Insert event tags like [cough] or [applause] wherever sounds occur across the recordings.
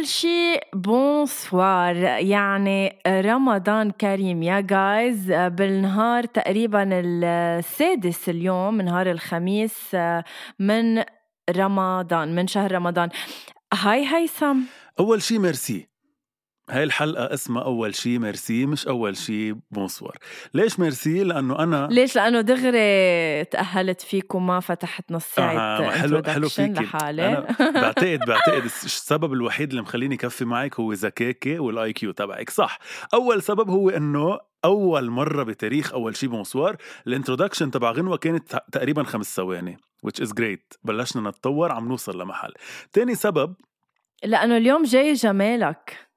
أول شي bonsoir. يعني رمضان كريم يا جايز بالنهار تقريبا السادس اليوم نهار الخميس من رمضان من شهر رمضان. هاي هيثم أول شي ميرسي. هاي الحلقة اسمها أول شي ميرسي مش أول شي bonsoir. ليش ميرسي؟ لأنه أنا ليش؟ لأنه دغري تأهلت فيك وما فتحت نص ساعة آه حلو حلو فيك لحالي. أنا [laughs] بعتقد بعتقد السبب الوحيد اللي مخليني كفي معك هو ذكاكي وال IQ تبعك. صح. أول سبب هو إنه أول مرة بتاريخ أول شي bonsoir ال introduction تبع غنوة كانت تقريبا خمس ثواني which is great. بلشنا نتطور عم نوصل لمحل. تاني سبب لأنه اليوم جاي جمالك.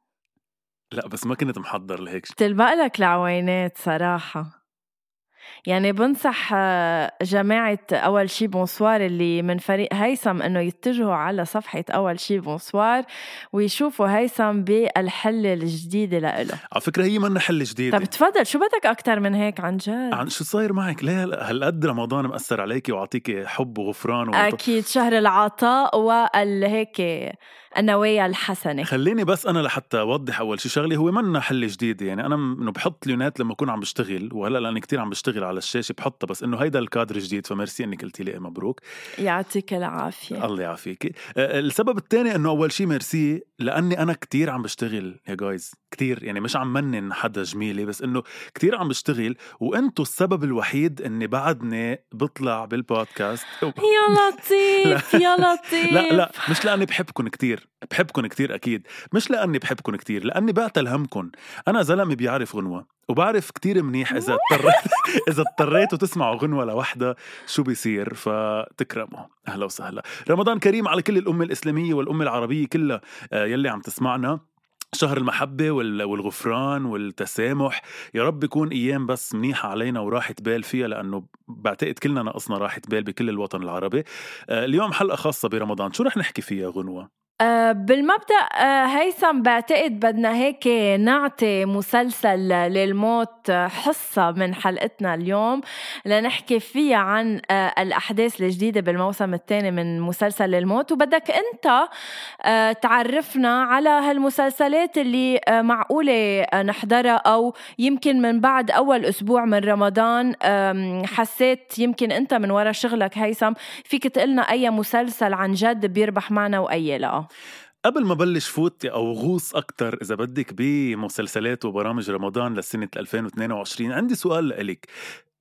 لا بس ما كنت محضر لهيك تلبق لك العوينات صراحة يعني بنصح آه، جماعة أول شي bonsoir اللي من فريق هيثم إنه يتجهوا على صفحة أول شي bonsoir ويشوفوا هيثم بالحلة الجديدة لإله على فكرة هي منا حل جديدة طب تفضل شو بدك أكتر من هيك عن جد؟ عن شو صاير معك؟ ليه هالقد رمضان مأثر عليكي وعطيكي حب وغفران ومط... أكيد شهر العطاء والهيك النوايا الحسنة. خليني بس أنا لحتى أوضح أول شي. شغلي هو منا حل جديدة يعني أنا إنه بحط اليونات لما أكون عم بشتغل وهلأ لأني كتير عم بشتغل على الشاشة بحطها بس إنه هيدا الكادر جديد فميرسي إنك قلتي لي مبروك. يعطيك العافية. الله يعافيكي أه، السبب الثاني إنه أول شي ميرسي لأني أنا كتير عم بشتغل يا جايز كتير. يعني مش عم منن حدا جميلة بس إنه كتير عم بشتغل. وأنتو السبب الوحيد إني بعدني بطلع بالبودكاست. يا لطيف. [laughs] يا لطيف. لا لا مش لأني بحبكم كتير. بحبكم كتير أكيد. مش لأني بحبكم كتير لأني بعتل همكم أنا زلمة بيعرف غنوة وبعرف كتير منيح إذا اضطريت [laughs] [laughs] إذا اضطريتوا تسمعوا غنوة لوحدها شو بيصير؟ فتكرموا. أهلا وسهلا. رمضان كريم على كل الأمة الإسلامية والأمة العربية كلها آه، يلي عم تسمعنا. شهر المحبة والغفران والتسامح. يا رب يكون أيام بس منيحة علينا وراحة بال فيها لأنه بعتقد كلنا ناقصنا راحة بال بكل الوطن العربي. آه، اليوم حلقة خاصة برمضان. شو رح نحكي فيها غنوة؟ آه، بالمبدأ آه، هيثم بعتقد بدنا هيك نعطي مسلسل للموت حصة من حلقتنا اليوم لنحكي فيها عن آه، الأحداث الجديدة بالموسم الثاني من مسلسل للموت. وبدك أنت تعرفنا على هالمسلسلات اللي معقولة نحضرها أو يمكن من بعد أول أسبوع من رمضان. حسيت يمكن أنت من وراء شغلك هيثم فيك تقلنا أي مسلسل عن جد بيربح معنا وأي لا. قبل ما بلش فوت أو غوص أكثر إذا بدك بمسلسلات وبرامج رمضان لسنة 2022 عندي سؤال لك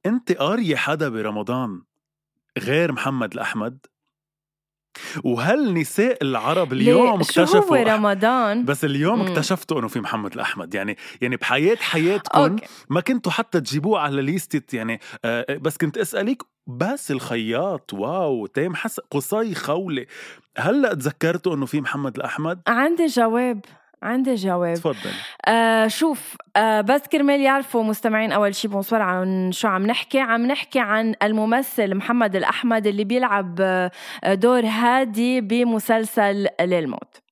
أنت قارية حدا برمضان غير محمد الاحمد وهل نساء العرب اليوم اكتشفوا شو هو رمضان؟ بس اليوم مم. اكتشفتوا إنه في محمد الاحمد يعني يعني بحياة حياتكم ما كنتوا حتى تجيبوه على ليستة يعني آه بس كنت أسألك بس الخياط واو تيم حسن قصي خولة. هلا تذكرتوا إنه في محمد الأحمد؟ عندي جواب عندي جواب. تفضل. آه شوف آه بس كرمال يعرفوا مستمعين أول شي bonsoir عن شو عم نحكي. عم نحكي عن الممثل محمد الأحمد اللي بيلعب آه دور هادي بمسلسل للموت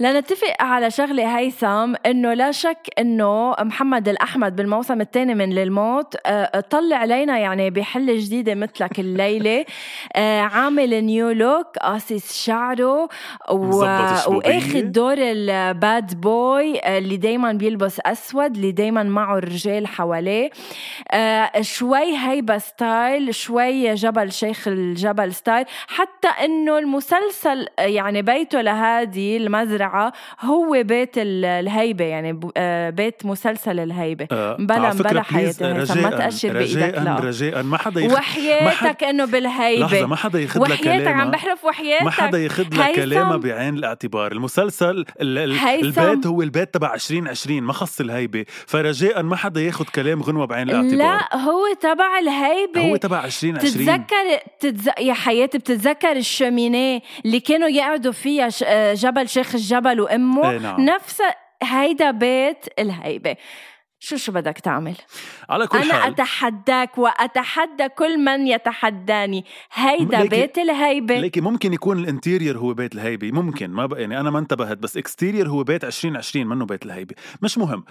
لنتفق على شغلة هيثم إنه لا شك إنه محمد الأحمد بالموسم الثاني من للموت آه، طلع علينا يعني بحلة جديدة مثلك الليلة. [laughs] آه، عامل new look قاصص شعره و... واخد دور ال bad boy آه، اللي دايما بيلبس أسود اللي دايما معه الرجال حواليه. شوي هيبة style شوي جبل شيخ الجبل style. حتى إنه المسلسل يعني بيته لهادي المزرعة هو بيت الهيبة يعني آه، بيت مسلسل الهيبة. آه بلا بلا حياتي ما تأشر بإيدك لا. رجاء. ما حدا يخ... وحياتك إنه بالهيبة. لحظة ما حدا ياخذ لك وحياتك عم بحلف وحياتك ما حدا ياخذ لك كلامها بعين الاعتبار. المسلسل ال... ال... البيت هو البيت تبع 2020 ما خص الهيبة. فرجاء ما حدا ياخذ كلام غنوة بعين الاعتبار. لا هو تبع الهيبة. هو تبع 2020 تتذكر تتز... يا حياتي بتتذكر الشمينيه اللي كانوا يقعدوا فيها آه، جبل شيخ الجبل؟ وأمه إيه نعم. نفس هيدا بيت الهيبة. شو شو بدك تعمل؟ على كل أنا حال. أتحداك وأتحدى كل من يتحداني. هيدا بيت الهيبة. ليكي ممكن يكون ال interior هو بيت الهيبة. ممكن. ما بقى يعني أنا ما انتبهت بس exterior هو بيت 2020 منه بيت الهيبة. مش مهم.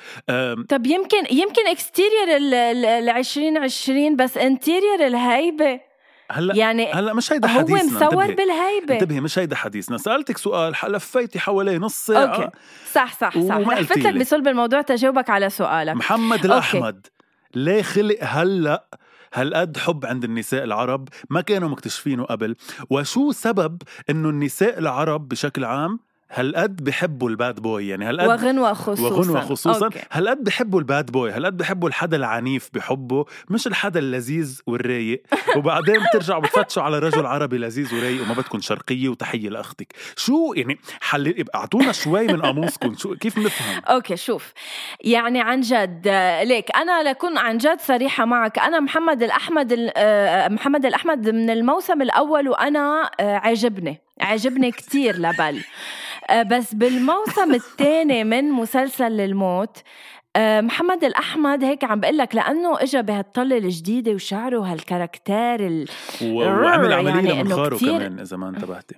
طب يمكن يمكن exterior ال 2020 بس interior الهيبة. هلا يعني هلأ مش هيدا حديثنا هو مصور انتبهي. بالهيبة. انتبهي مش هيدا حديثنا. سألتك سؤال لفيتي حواليه نص ساعة. أوكي. صح صح صح. لفت لك بصلب الموضوع تجاوبك على سؤالك. محمد الأحمد ليه خلق هلأ هالقد حب عند النساء العرب؟ ما كانوا مكتشفينه قبل. وشو سبب إنه النساء العرب بشكل عام هالقد بحبوا ال bad boy؟ يعني هالقد وغنوة خصوصا. وغنوة خصوصا. هالقد بحبوا ال bad boy؟ هالقد بحبوا الحدا العنيف بحبه مش الحدا اللذيذ والرايق. [laughs] وبعدين بترجعوا بتفتشوا على رجل عربي لذيذ ورايق وما بدكم شرقية وتحية لأختك. شو يعني حل أعطونا شوي من قاموسكم. شو كيف نفهم؟ أوكي شوف. يعني عن جد ليك أنا لكون عن جد صريحة معك. أنا محمد الأحمد آه، محمد الأحمد من الموسم الأول وأنا آه، عجبني عجبني كتير لبل آه، بس بالموسم الثاني من مسلسل للموت آه، محمد الأحمد هيك عم بقول لك لأنه إجا بهالطلة الجديدة وشعره هالكاركتير ال... وعمل عملية يعني لمنخاره. كمان إذا ما انتبهتي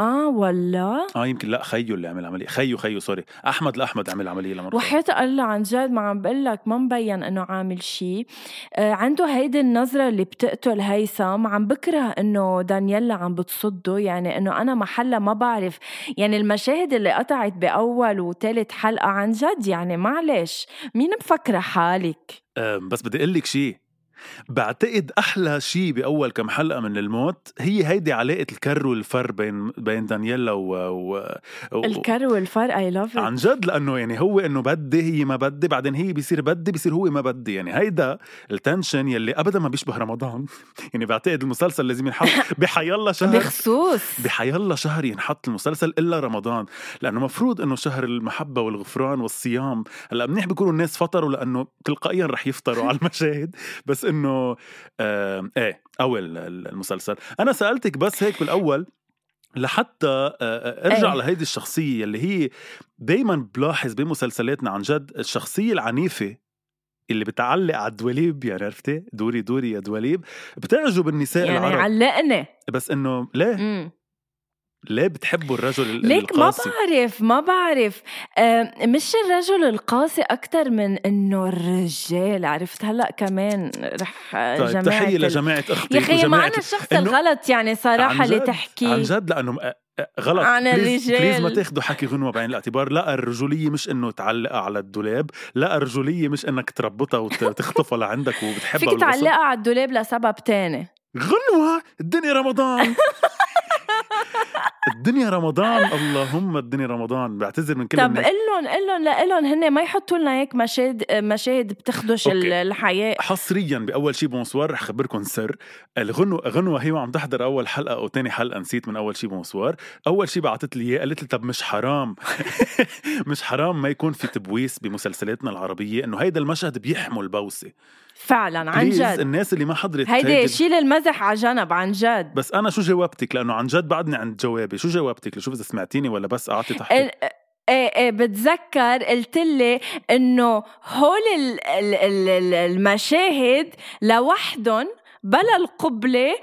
آه ولا آه يمكن. لا خيو اللي عمل عملية. خيو خيو سوري. أحمد الاحمد عمل عملية لمرته وحياة الله عن جد ما عم بقول لك ما مبين إنه عامل شيء آه عنده هيدي النظرة اللي بتقتل هيثم. عم بكره إنه دانييلا عم بتصده. يعني إنه أنا محلها ما بعرف. يعني المشاهد اللي قطعت بأول وثالث حلقة عن جد يعني معلش مين مفكرة حالك؟ آه بس بدي أقول لك شيء بعتقد أحلى شيء بأول كم حلقة من الموت هي هيدي علاقة الكر والفر بين بين دانييلا و, و... و... الكر والفر I love عن جد؟ لأنه يعني هو إنه بدي هي ما بدي بعدين هي بيصير بدي بيصير هو ما بدي. يعني هيدا ال tension يلي ابدا ما بيشبه رمضان. [laughs] يعني بعتقد المسلسل لازم ينحط [laughs] بحيالله شهر بخصوص. بحيالله شهر ينحط المسلسل إلا رمضان. لأنه مفروض إنه شهر المحبة والغفران والصيام. هلأ منيح بيكونوا الناس فطروا لأنه تلقائيا رح يفطروا على المشاهد. بس إنه آه إيه اول المسلسل. أنا سألتك بس هيك بالأول لحتى آه، آه، أرجع أيه. لهيدي الشخصية اللي هي دائما بلاحظ بمسلسلاتنا عن جد الشخصية العنيفة اللي بتعلق على الدواليب يعني عرفتي؟ دوري دوري يا دواليب. بتعجب النساء يعني العرب. علقني بس إنه ليه؟ مم. ليه بتحبوا الرجل ليك القاسي؟ ما بعرف ما بعرف. آه مش الرجل القاسي أكتر من إنه الرجال عرفت؟ هلأ كمان رح طيب جماعة تحية لجماعة أختي يا أخي ما أنا الشخص الغلط يعني صراحة اللي تحكي عن جد لأنه غلط. عن please الرجال please ما تاخدوا حكي غنوة بعين الاعتبار. لا الرجولية مش إنه تعلقها على الدولاب. لا الرجولية مش إنك تربطها وتخطفها [laughs] لعندك وبتحبها فيك تعلقها على الدولاب لسبب تاني. غنوة! الدنيا رمضان! [laughs] الدنيا رمضان اللهم الدنيا رمضان. بعتذر من كل طب قل لهم قل لهم لهم هن ما يحطوا لنا هيك مشاهد مشاهد بتخدش أوكي. الحياة. حصريا بأول شي بونسوار رح خبركم سر. الغنوة غنوة هي وعم تحضر أول حلقة أو تاني حلقة نسيت من أول شي بونسوار أول شي بعثت لي إياه قالت لي طب مش حرام. [laughs] مش حرام ما يكون في تبويس بمسلسلاتنا العربية إنه هيدا المشهد بيحمل بوسة. فعلا عن جد. الناس اللي ما حضرت هيدي شيل المزح على جنب عن جد. بس أنا شو جاوبتك؟ لأنه عن جد بعدني عند جوابي. شو جاوبتك؟ لشوف اذا سمعتيني ولا بس قعدتي تحت ال... إيه إيه بتذكر قلت لي إنه هول المشاهد لوحدهم بلا القبلة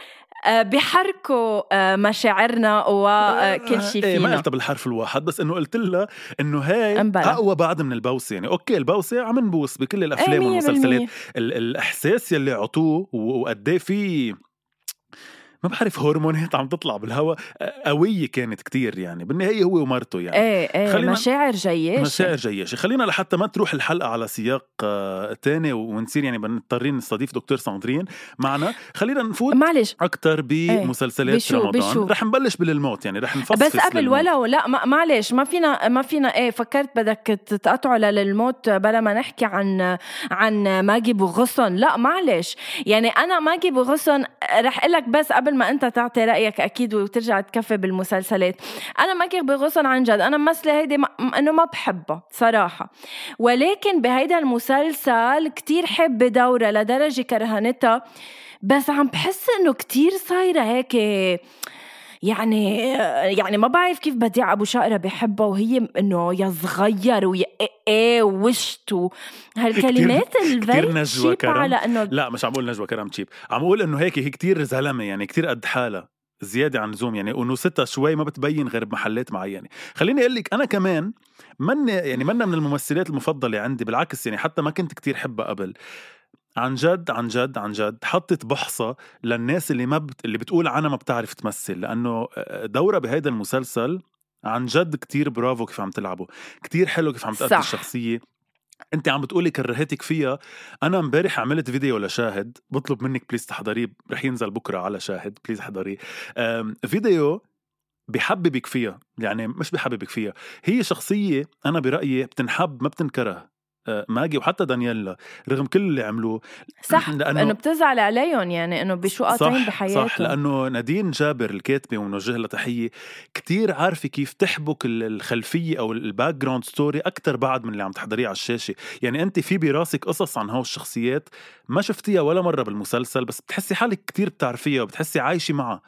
آه، بيحركوا آه، مشاعرنا وكل شيء إيه ما فينا. قلتها بالحرف الواحد بس إنه قلت لها إنه هاي. أقوى بعد من البوسه يعني. أوكي البوسه عم نبوس بكل الأفلام إيه، والمسلسلات. الإحساس يلي عطوه وقد إيه في ما بعرف هرمونات عم تطلع بالهواء قوية كانت كتير يعني بالنهاية هو ومرته يعني. إيه إيه خلينا- مشاعر جياشة. مشاعر جياشة. خلينا لحتى ما تروح الحلقة على سياق آه، تاني ونصير يعني مضطرين نستضيف دكتور ساندرين معنا. خلينا نفوت معلش. أكتر بمسلسلات بشو- رمضان. بشو؟ رح نبلش بالموت يعني رح نفصص بس قبل للموت. ولو لا معلش ما فينا ما فينا إيه فكرت بدك تقطعوا للموت بلا ما نحكي عن عن ماجي بوغصن لا معلش. يعني أنا ماجي بوغصن رح أقول لك بس قبل ما انت تعطي رأيك أكيد وترجع تكفي بالمسلسلات. أنا ماجي بوغصن عن جد أنا ممثله هيدي ما- إنه ما بحبها صراحة. ولكن بهيدا المسلسل كتير حابه دورة لدرجة كرهنتها بس عم بحس إنه كتير صايرة هيك يعني يعني ما بعرف كيف بديع أبو شقرة بحبها وهي إنه يا صغير ويا إيه وشت هالكلمات ال very نجوى كرم. على إنه لا مش عم أقول نجوى كرم تشيب عم أقول إنه هيك هي كتير زلمة يعني كتير قد حالها زيادة عن اللزوم يعني ونوستها شوي ما بتبين غير بمحلات معينة خليني أقول لك أنا كمان من يعني منا من الممثلات المفضلة عندي بالعكس يعني حتى ما كنت كتير حبها قبل عن جد عن جد عن جد حطت بحصة للناس اللي ما بت... اللي بتقول عنها ما بتعرف تمثل لأنه دورة بهيدا المسلسل عن جد كتير برافو كيف عم تلعبه كتير حلو كيف عم تأدي. الشخصية. أنت عم بتقولي كرهتك فيها. أنا امبارح عملت فيديو لشاهد بطلب منك please تحضريه رح ينزل بكرة على شاهد please احضريه. فيديو بحببك فيها يعني مش بحببك فيها هي شخصية أنا برأيي بتنحب ما بتنكره. ماجي وحتى دانييلا رغم كل اللي عملوه صح لأنه- انه بتزعل عليهم يعني إنه بشو قاطعين بحياتهم صح لأنه نادين جابر الكاتبة ومنوجه لها تحية كتير عارفة كيف تحبك ال- الخلفية أو ال background story أكثر بعد من اللي عم تحضريه على الشاشة. يعني أنت في براسك قصص عن هول الشخصيات ما شفتيها ولا مرة بالمسلسل بس بتحسي حالك كتير بتعرفيها وبتحسي عايشة معها.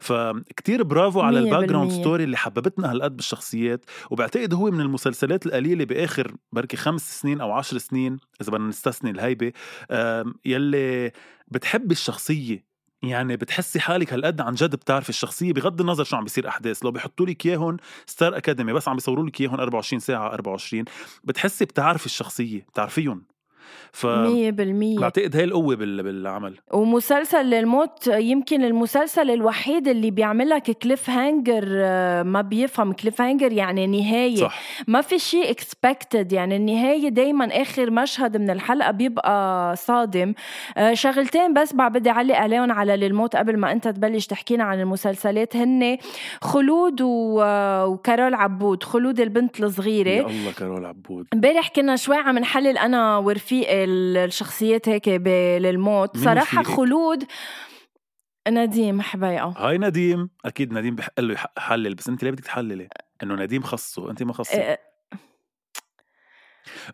فكتير برافو على ال background. story اللي حببتنا هالقد بالشخصيات وبعتقد هو من المسلسلات القليلة بآخر بركي خمس سنين أو عشر سنين إذا بدنا نستثني الهيبة يلي بتحبي الشخصية. يعني بتحسي حالك هالقد عن جد بتعرفي الشخصية بغض النظر شو عم بيصير أحداث. لو بيحطوا لك اياهم ستار اكاديمي بس عم بيصوروا لك اياهم 24 ساعة 24 بتحسي بتعرفي الشخصية بتعرفيهم ف مية بالمية. بعتقد هاي القوة بال... بالعمل. ومسلسل للموت يمكن المسلسل الوحيد اللي بيعمل لك cliffhanger ما بيفهم cliffhanger يعني نهاية. صح. ما في شيء expected يعني النهاية دايما آخر مشهد من الحلقة بيبقى صادم. آه، شغلتين بس بعد بدي أعلق عليهم على للموت قبل ما أنت تبلش تحكينا عن المسلسلات. هن خلود و... آه، وكارول عبود خلود البنت يا الصغيرة الله كارول عبود. امبارح كنا شوي عم نحلل أنا ورفيق. ال- الشخصيات هيك للموت. صراحة؟ خلود نديم حبيقه هاي نديم؟ أكيد نديم بحق له يحلل بس أنت ليه بدك تحللي؟ إنه نديم خصه أنت ما خصك. إيه،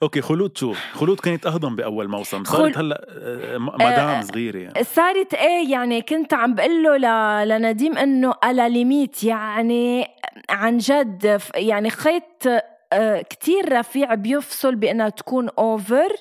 أوكي خلود شو؟ خلود كانت أهضم بأول موسم. خل- صارت هلأ آه، مدام صغيرة. يعني صارت إيه يعني كنت عم بقول له ل... لنديم إنه على limit يعني عن جد يعني خيط آه، كتير رفيع بيفصل بأنها تكون over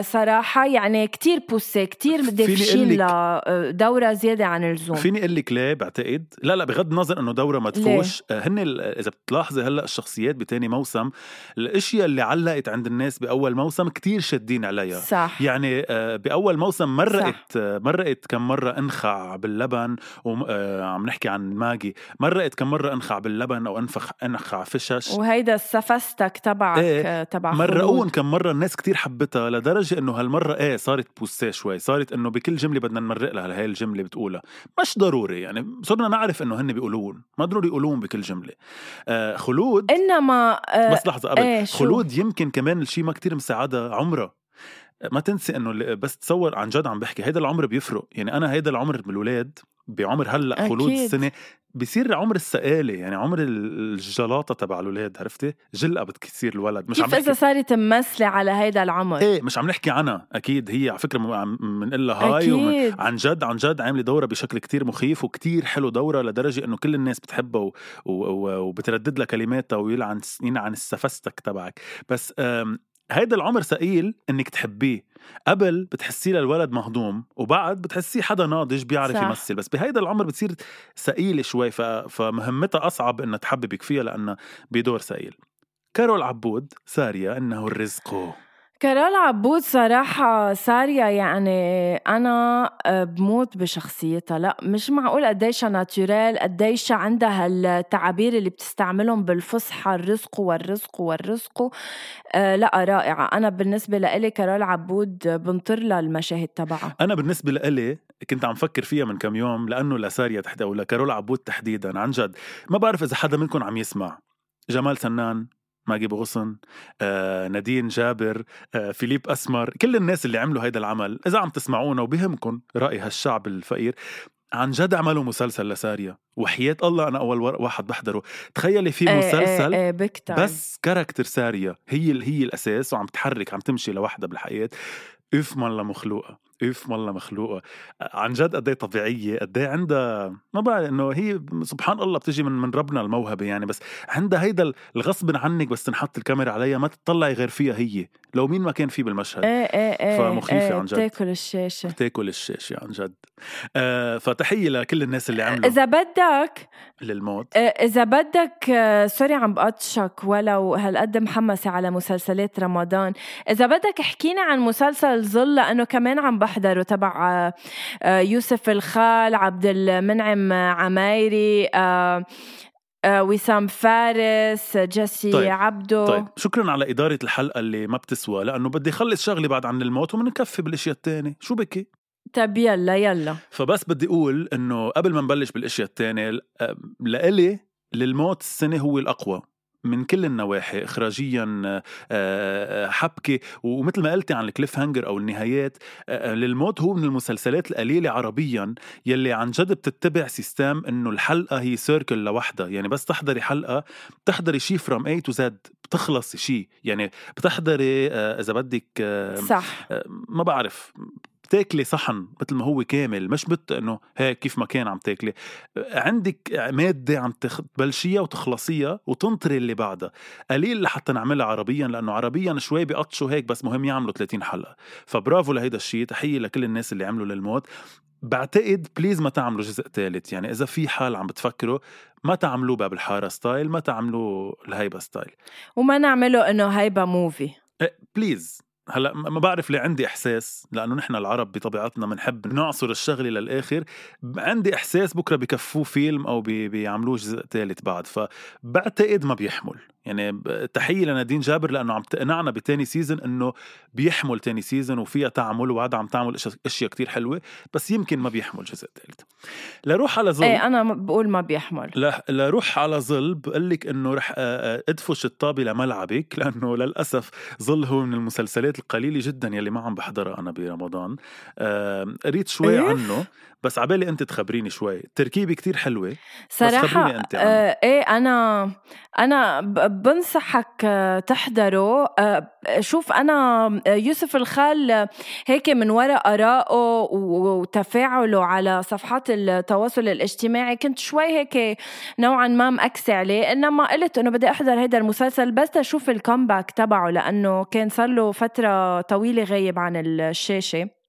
صراحة يعني كتير بوسي كتير دافشين لدورة زيادة عن اللزوم. فيني أقول لك ليه بعتقد؟ لا لا بغض النظر إنه دورة مدفوش آه، هن إذا بتلاحظي هلأ الشخصيات بتاني موسم الأشياء اللي علقت عند الناس بأول موسم كتير شادين عليها. صح. يعني آه، بأول موسم مرقت آه، مرقت كم مرة أنخع باللبن وعم نحكي عن ماجي. مرقت كم مرة أنخع باللبن أو انفخ أنخع فشش. وهيدا السفستك تبعك آه، تبع مرقون. كم مرة الناس كتير حبتها لدرجة إنه هالمرة إيه صارت بوسيه شوي صارت إنه بكل جملة بدنا نمرق لها هاي الجملة بتقولها. مش ضروري يعني صرنا نعرف إنه هن بيقولون ما ضروري يقولون بكل جملة. آه خلود إنما آه، بس لحظة قبل. شو؟ خلود يمكن كمان الشيء ما كتير مساعدها عمرها ما تنسي إنه بس تصور عن جد عم بحكي هيدا العمر بيفرق. يعني أنا هيدا العمر بالولاد بعمر هلأ خلود. السنة بصير عمر السقاله يعني عمر ال- الجلاطة تبع الولاد عرفتي؟ جلقة بتصير الولد. مش عم كيف إذا صارت ممثلة على هيدا العمر؟ إيه مش عم نحكي عنها أكيد. هي على فكرة م- عم بنقول لها هاي ومن- عن جد عن جد عاملة دورة بشكل كتير مخيف وكتير حلو دورة لدرجة إنه كل الناس بتحبها و... و... و... وبتردد لها كلماتها ويلعن يلعن السفستك تبعك. بس أم... هيدا العمر ثقيل إنك تحبيه. قبل بتحسيه للولد مهضوم وبعد بتحسيه حدا ناضج بيعرف صح. يمثل. بس بهيدا العمر بتصير ثقيلة شوي ف... فمهمتها أصعب انها تحببك فيها لأنها بدور ثقيل. كارول عبود سارية إنه الرزق كارول عبود صراحة سارية يعني أنا آه، بموت بشخصيتها. لا مش معقول قديش ناتورال قديش عندها التعابير اللي بتستعملهم بالفصحى الرزق والرزق والرزق. آه لا رائعة. أنا بالنسبة لإلي كارول عبود بنطر لها المشاهد تبعها. أنا بالنسبة لإلي كنت عم فكر فيها من كم يوم لأنه لسارية تحديدا أو لكارول عبود تحديدا. عن جد ما بعرف إذا حدا منكم عم يسمع. جمال سنان. ماجي بغصن آه، نادين جابر آه، فيليب أسمر كل الناس اللي عملوا هيدا العمل إذا عم تسمعونا وبهمكم رأي هالشعب الفقير عن جد عملوا مسلسل لساريا وحياة الله أنا أول واحد بحضره. تخيلي في إيه، مسلسل إيه، إيه، big time. بس character سارية هي هي الأساس وعم تحرك عم تمشي لوحدها بالحياة. اف مالله مخلوقة اف مالله مخلوقة؟ عن جد قد إيه طبيعية؟ قد إيه عندها ما بعرف إنه هي سبحان الله بتجي من من ربنا الموهبة يعني بس عندها هيدا الغصب عنك بس تنحط الكاميرا عليها ما تطلعي غير فيها هي لو مين ما كان فيه بالمشهد. إيه إيه إيه فمخيفة إيه عن جد. بتاكل الشاشة. تاكل الشاشة عن جد. آه فتحية لكل الناس اللي عملوا إذا بدك للموت. آه، إذا بدك آه، sorry عم بقطشك ولو هالقد محمسة على مسلسلات رمضان. إذا بدك احكينا عن مسلسل ظل لأنه كمان عم بحضره تبع آه، آه، يوسف الخال عبد المنعم عمايري آه، آه، وسام فارس جيسي طيب، عبده طيب شكرا على إدارة الحلقة اللي ما بتسوى لأنه بدي أخلص شغلي بعد عن الموت ومنكفي بالأشياء التانية. شو بكي؟ طيب يلا يلا. فبس بدي أقول إنه قبل ما نبلش بالأشياء الثانية لإلي للموت السنة هو الأقوى. من كل النواحي اخراجيا آه، آه، حبكة ومثل ما قلتي عن ال cliffhanger أو النهايات آه، للموت هو من المسلسلات القليلة عربيا يلي عن جد بتتبع system إنه الحلقة هي circle لوحدها. يعني بس تحضري حلقة بتحضري شيء from A to Z بتخلصي شيء يعني بتحضري إذا بدك صح. ما بعرف. بتاكلي صحن مثل ما هو كامل مش بت إنه هيك كيف ما كان عم تاكلي. عندك مادة عم تبلشيها وتخلصيها وتنطري اللي بعدها. قليل لحتى نعملها عربيا لأنه عربيا شوي بيقطشوا هيك بس مهم يعملوا 30 حلقة. فبرافو لهيدا الشيء تحية لكل الناس اللي عملوا للموت. بعتقد please ما تعملوا جزء ثالث يعني إذا في حال عم بتفكروا ما تعملوا باب الحارة style ما تعملوا الهيبة style وما نعمله إنه هيبة movie please هلأ ما بعرف ليه عندي إحساس لأنه نحن العرب بطبيعتنا بنحب نعصر الشغله للاخر عندي إحساس بكرة بكفوه فيلم أو بي- بيعملوه جزء ثالث بعد فبعتقد ما بيحمل. يعني تحية لنادين جابر لأنه عم تقنعنا بتاني season إنه بيحمل تاني season وفيها تعمل وعادة عم تعمل أشياء- كتير حلوة بس يمكن ما بيحمل جزء ثالث لروح على ظل إيه أنا بقول ما بيحمل لا لروح على ظل بقول لك إنه رح آه، آه، ادفش الطابة لملعبك لأنه للأسف ظل هو من المسلسلات القليلة جدا يلي ما عم بحضرها أنا برمضان قريت شوي إيه؟ عنه بس عبالي أنت تخبريني شوي التركيبه كتير حلوة صراحة خبريني أنت عنه. آه إيه أنا ب- بنصحك آه، تحضره. آه شوف أنا آه، يوسف الخال هيك من وراء آرائه وتفاعله على صفحات التواصل الاجتماعي. كنت شوي هيك نوعا ما مأكسة عليه إنما قلت إنه بدي أحضر هيدا المسلسل بس أشوف الكومباك تبعه لأنه كان صار له فترة طويلة غايب عن الشاشة.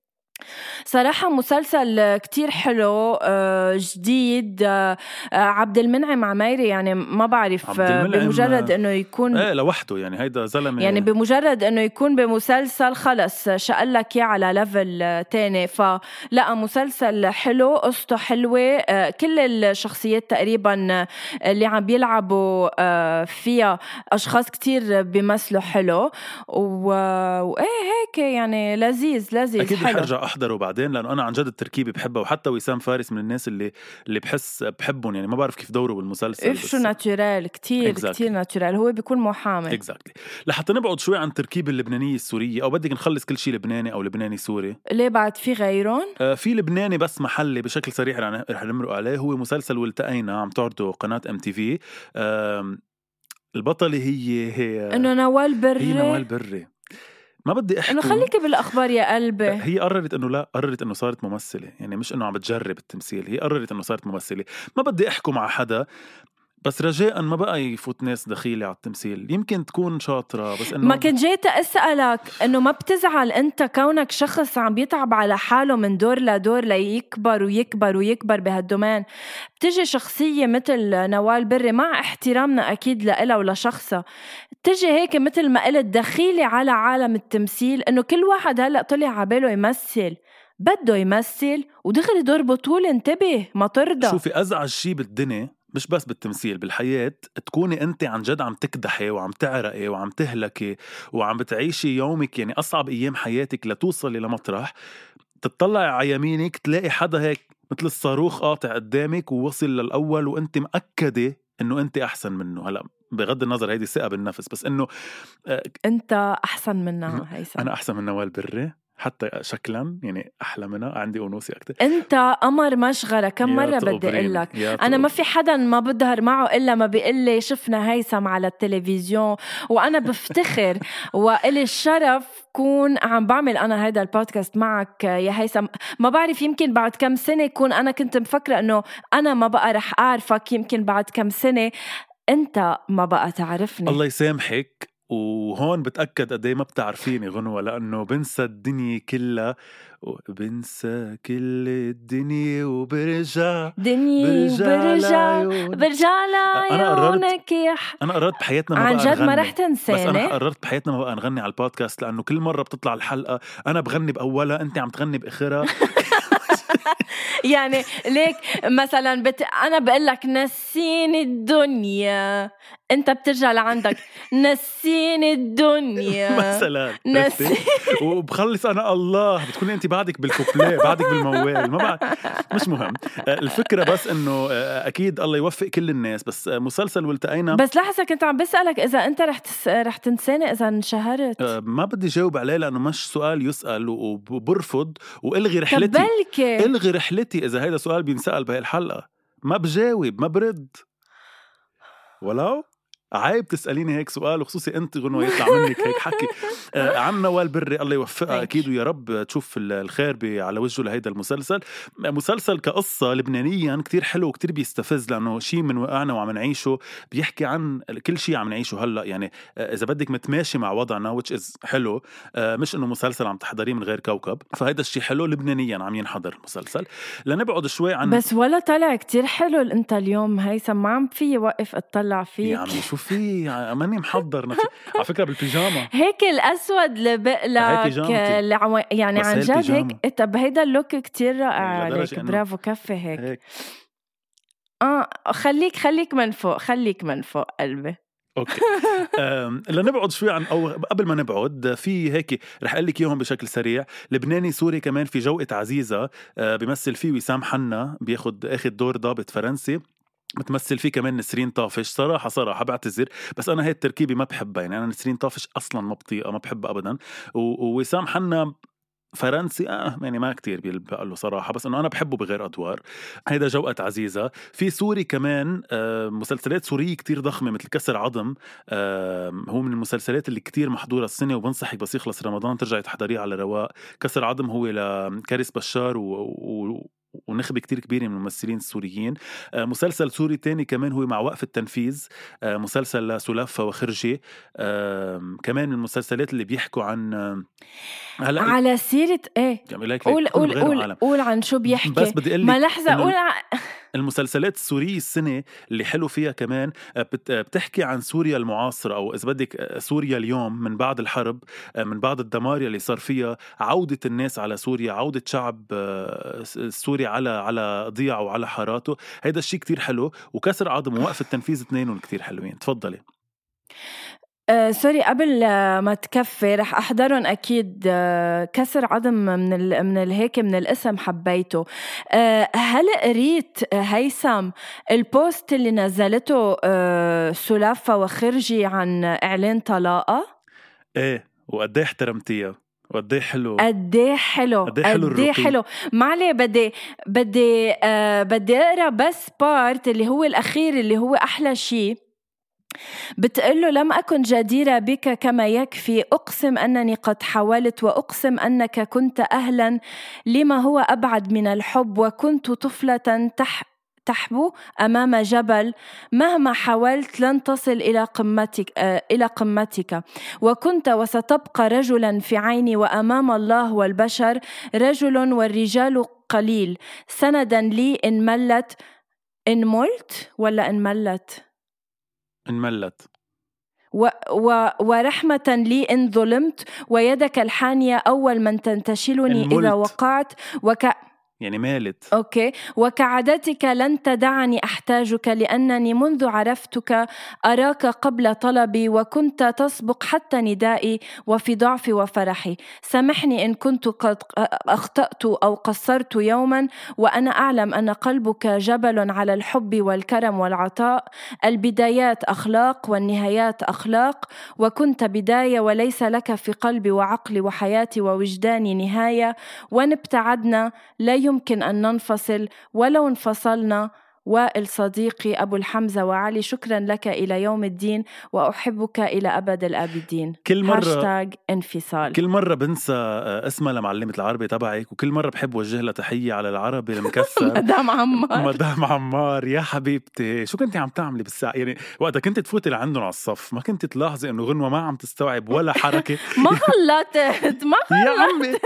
صراحة مسلسل كتير حلو آه، جديد آه، آه، عبد المنعم عمايري يعني ما بعرف بمجرد إنه يكون إيه لوحده يعني هيدا زلمة يعني بمجرد إنه يكون بمسلسل خلص شقل لك إياه على ليفل تاني. فلا مسلسل حلو قصته حلوة آه، كل الشخصيات تقريبا اللي عم بيلعبوا فيها أشخاص كتير بيمثلوا حلو. و- وإيه هيك يعني لذيذ لذيذ أكيد حلو. احضره بعدين لأنه أنا عن جد التركيبة بحبها وحتى وسام فارس من الناس اللي اللي بحس بحبهم يعني ما بعرف كيف دوره بالمسلسل اف شو natural كتير Exactly. كتير natural هو بيكون محامي. exactly لحتى نبعد شوي عن التركيبه اللبنانية السورية أو بدك نخلص كل شيء لبناني أو لبناني سوري. ليه بعد في غيرهم؟ آه، في لبناني بس محلي بشكل سريع رح رح نمرق عليه. هو مسلسل والتقينا عم تعرضه قناة MTV البطلة هي هي إنه نوال بري. هي نوال بري. ما بدي أحكي. انه خليكي بالأخبار يا قلبي. هي قررت إنه لا قررت إنه صارت ممثلة يعني مش إنه عم بتجرب التمثيل هي قررت إنه صارت ممثلة. ما بدي احكم على حدا بس رجاء ما بقى يفوت ناس دخيلة على التمثيل. يمكن تكون شاطرة بس إنه ما كنت جيت أسألك إنه ما بتزعل أنت كونك شخص عم بيتعب على حاله من دور لدور ليكبر ويكبر ويكبر بهال domaine؟ بتجي شخصية مثل نوال بري مع احترامنا أكيد لها ولشخصها. تجي هيك مثل ما قلت دخيلة على عالم التمثيل إنه كل واحد هلأ طلع على باله يمثل. بده يمثل ودغري دور بطولة انتبه ما ترضى. شوفي أزعج شيء بالدنيا مش بس بالتمثيل بالحياة. تكوني أنت عن جد عم تكدحي وعم تعرقي وعم تهلكي وعم بتعيشي يومك يعني أصعب أيام حياتك لتوصلي لمطرح. تطلعي على يمينك تلاقي حدا هيك مثل الصاروخ قاطع قدامك ووصل للأول وأنت مأكدة إنه أنت أحسن منه. هلأ بغض النظر هيدي ثقة بالنفس بس إنه آه أنت أحسن منها هيثم. أنا أحسن من نوال بري. حتى شكلا يعني أحلى منها. عندي أنوثة أكثر أنت قمر مشغلة. كم مرة بدي أقول لك؟ أنا ما في حدا ما بظهر معه إلا ما بيقول لي شفنا هيثم على التلفزيون. وأنا بفتخر. [laughs] وإلي الشرف كون عم بعمل أنا هذا البودكاست معك يا هيثم. ما بعرف يمكن بعد كم سنة كون أنا كنت مفكرة إنه أنا ما بقى رح أعرفك. يمكن بعد كم سنة أنت ما بقى تعرفني. الله يسامحك. وهون بتأكد قد إيه ما بتعرفيني غنوة لأنه بنسى الدنيا كلها وبنسى كل الدنيا وبرجع دنيا برجع برجع لعيونك يا أنا قررت بحياتنا ما عن جد ما رح تنساني. بس أنا قررت بحياتنا ما بقى نغني على البودكاست لأنه كل مرة بتطلع الحلقة أنا بغني بأولها أنت عم تغني بآخرها. [laughs] يعني ليك مثلا بت... أنا بقول لك نسيني الدنيا. انت بترجع لعندك. [laughs] نسيني الدنيا. مثلا. نسي وبخلص أنا الله. بتكوني انت بعدك بالكوبليه بعدك بالموال. ما بعد مش مهم. الفكرة بس إنه أكيد الله يوفق كل الناس. بس مسلسل والتقينا. بس لحظة كنت عم بسألك إذا أنت رح تس... رح تنساني إذا انشهرت. ما بدي جاوب عليه لأنه مش سؤال يسأل وبرفض وإلغي رحلتي. بلكي. إلغي رحلتي إذا هيدا سؤال بينسأل بهي الحلقة. ما بجاوب ما برد. [sighs] ولو عيب تسأليني هيك سؤال وخصوصي أنت غنوة يطلع منك هيك حكي. [laughs] آه عم نوال بري الله يوفقها أكيد ويا رب تشوف الخير على وجهه لهيدا المسلسل. مسلسل كقصة لبنانيا كتير حلو وكتير بيستفز لأنه شيء من وقعنا وعم نعيشه بيحكي عن كل شيء عم نعيشه هلأ. يعني آه إذا بدك متماشي مع وضعنا which is حلو آه مش إنه مسلسل عم تحضريه من غير كوكب. فهيدا الشيء حلو لبنانيا عم ينحضر المسلسل. لنبعد شوي عن بس ولا طلع كتير حلو انت اليوم هيثم ما عم في وقف اطلع فيك. يا عمي شو في ماني محضر نفسي. [laughs] على فكرة بالبيجاما هيك الأسود اللي بقلك يعني عن جد هيك طب هيدا اللوك كتير رائع عليك. برافو كفي هيك. هيك. آه خليك خليك من فوق خليك من فوق قلبي. okay. لنبعد شوي عن أو قبل ما نبعد في هيك رح أقول لك إياهم بشكل سريع. لبناني سوري كمان في جوقة عزيزة آه، بيمثل فيه وسام حنا بياخد أخذ دور ضابط فرنسي. بتمثل فيه كمان نسرين طافش. صراحة صراحة بعتذر. بس أنا هي التركيبه ما بحبها. يعني أنا نسرين طافش أصلا ما بطيقها ما بحبها ابدا. ووسام حنا فرنسي آه يعني ما كتير بيلبق له صراحة. بس إنه أنا بحبه بغير أدوار. هيدا جوقة عزيزة. في سوري كمان آه مسلسلات سورية كتير ضخمة مثل كسر عظم. آه هو من المسلسلات اللي كتير محضورة السنة وبنصحك بس يخلص رمضان ترجعي تحضريه على رواق. كسر عظم هو لكاريس بشار و... و... ونخبه كتير كبيره من الممثلين السوريين. آه، مسلسل سوري تاني كمان هو مع وقف التنفيذ. آه، مسلسل لسلافة وخرجي كمان من المسلسلات اللي بيحكوا عن هلأ على سيرة إيه؟ قول قول قول قول عن شو بيحكي. بس بدي أقول ما لحظة قول [laughs] المسلسلات السورية السنة اللي حلو فيها كمان آه، بتحكي عن سوريا المعاصرة أو إذا بدك سوريا اليوم من بعد الحرب من بعد الدمار اللي صار فيها عودة الناس على سوريا عودة شعب سوريا على على ضيعه وعلى حاراته. هيدا الشيء كتير حلو. وكسر عظم ووقف التنفيذ اثنينهم كتير حلوين. تفضلي. آه sorry قبل ما تكفي رح أحضرهم أكيد آه كسر عظم من ال من الهيك من الاسم حبيته. آه هل قريت هيثم ال post اللي نزلته آه سلافة وخرجي عن إعلان طلاقها؟ إيه وقد إيه احترمتيها؟ قد حلو؟ قد إيه حلو؟ قد حلو قد حلو. ما عليه بدي بدي آه بدي أقرأ بس part اللي هو الأخير اللي هو أحلى شيء بتقول له لم أكن جديرة بك كما يكفي. أقسم أنني قد حاولت وأقسم أنك كنت أهلا لما هو أبعد من الحب. وكنت طفلة تح تحبو أمام جبل مهما حاولت لن تصل إلى قمتك آه، إلى قمتك. وكنت وستبقى رجلا في عيني وأمام الله والبشر رجل والرجال قليل. سندا لي إن ملت إن ملت ولا إن ملت؟ إن ملت. و و ورحمة لي إن ظلمت ويدك الحانية أول من تنتشلني إذا وقعت وك يعني مالت. أوكي. وكعادتك لن تدعني أحتاجك لأنني منذ عرفتك أراك قبل طلبي وكنت تسبق حتى ندائي وفي ضعفي وفرحي. سامحني إن كنت قد أخطأت أو قصرت يوما وأنا أعلم أن قلبك جبل على الحب والكرم والعطاء. البدايات أخلاق والنهايات أخلاق. وكنت بداية وليس لك في قلبي وعقلي وحياتي ووجداني نهاية. وإن ابتعدنا لا يمكن أن ننفصل ولو انفصلنا وائل صديقي أبو الحمزة وعلي شكرا لك إلى يوم الدين وأحبك إلى أبد الآبدين. كل مرة هاشتاج انفصال. كل مرة بنسى اسمها لمعلمة العربي تبعك وكل مرة بحب وجه لها تحية على العربي [laughs] المكسر. مدام عمار. مدام عمار يا حبيبتي. شو كنتي عم تعملي بالساعة؟ يعني وقتها كنت تفوتي لعندهم على الصف ما كنت تلاحظي إنه غنوة ما عم تستوعب ولا [laughs] حركة. ما غلطت ما غلطت [laughs] يا عمي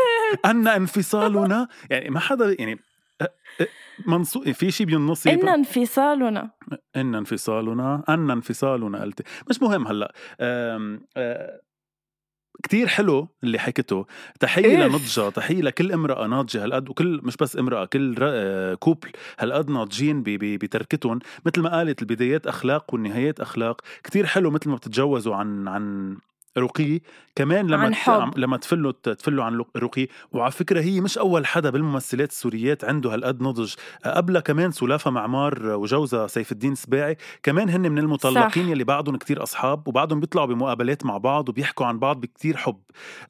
أن انفصالنا يعني ما حدا يعني منصو في شيء بالنص إن انفصالنا. إن انفصالنا. أن انفصالنا قلت مش مهم هلأ. كتير حلو اللي حكته تحية إيه؟ لنضجة. تحية لكل امرأة ناضجة هالقد وكل مش بس امرأة كل كوبل هالقد ناضجين بتركتهم. مثل ما قالت البدايات أخلاق والنهايات أخلاق كتير حلو مثل ما بتتجوزوا عن عن رقي. كمان لما عن حب. لما تفلوا تفلوا عن رقي. وعلى فكرة هي مش أول حدا بالممثلات السوريات عنده هالقد نضج. قبلها كمان سلافة معمار وجوزها سيف الدين سباعي. كمان هن من المطلقين صح. يلي بعدهم كتير أصحاب وبعدهم بيطلعوا بمقابلات مع بعض وبيحكوا عن بعض بكتير حب.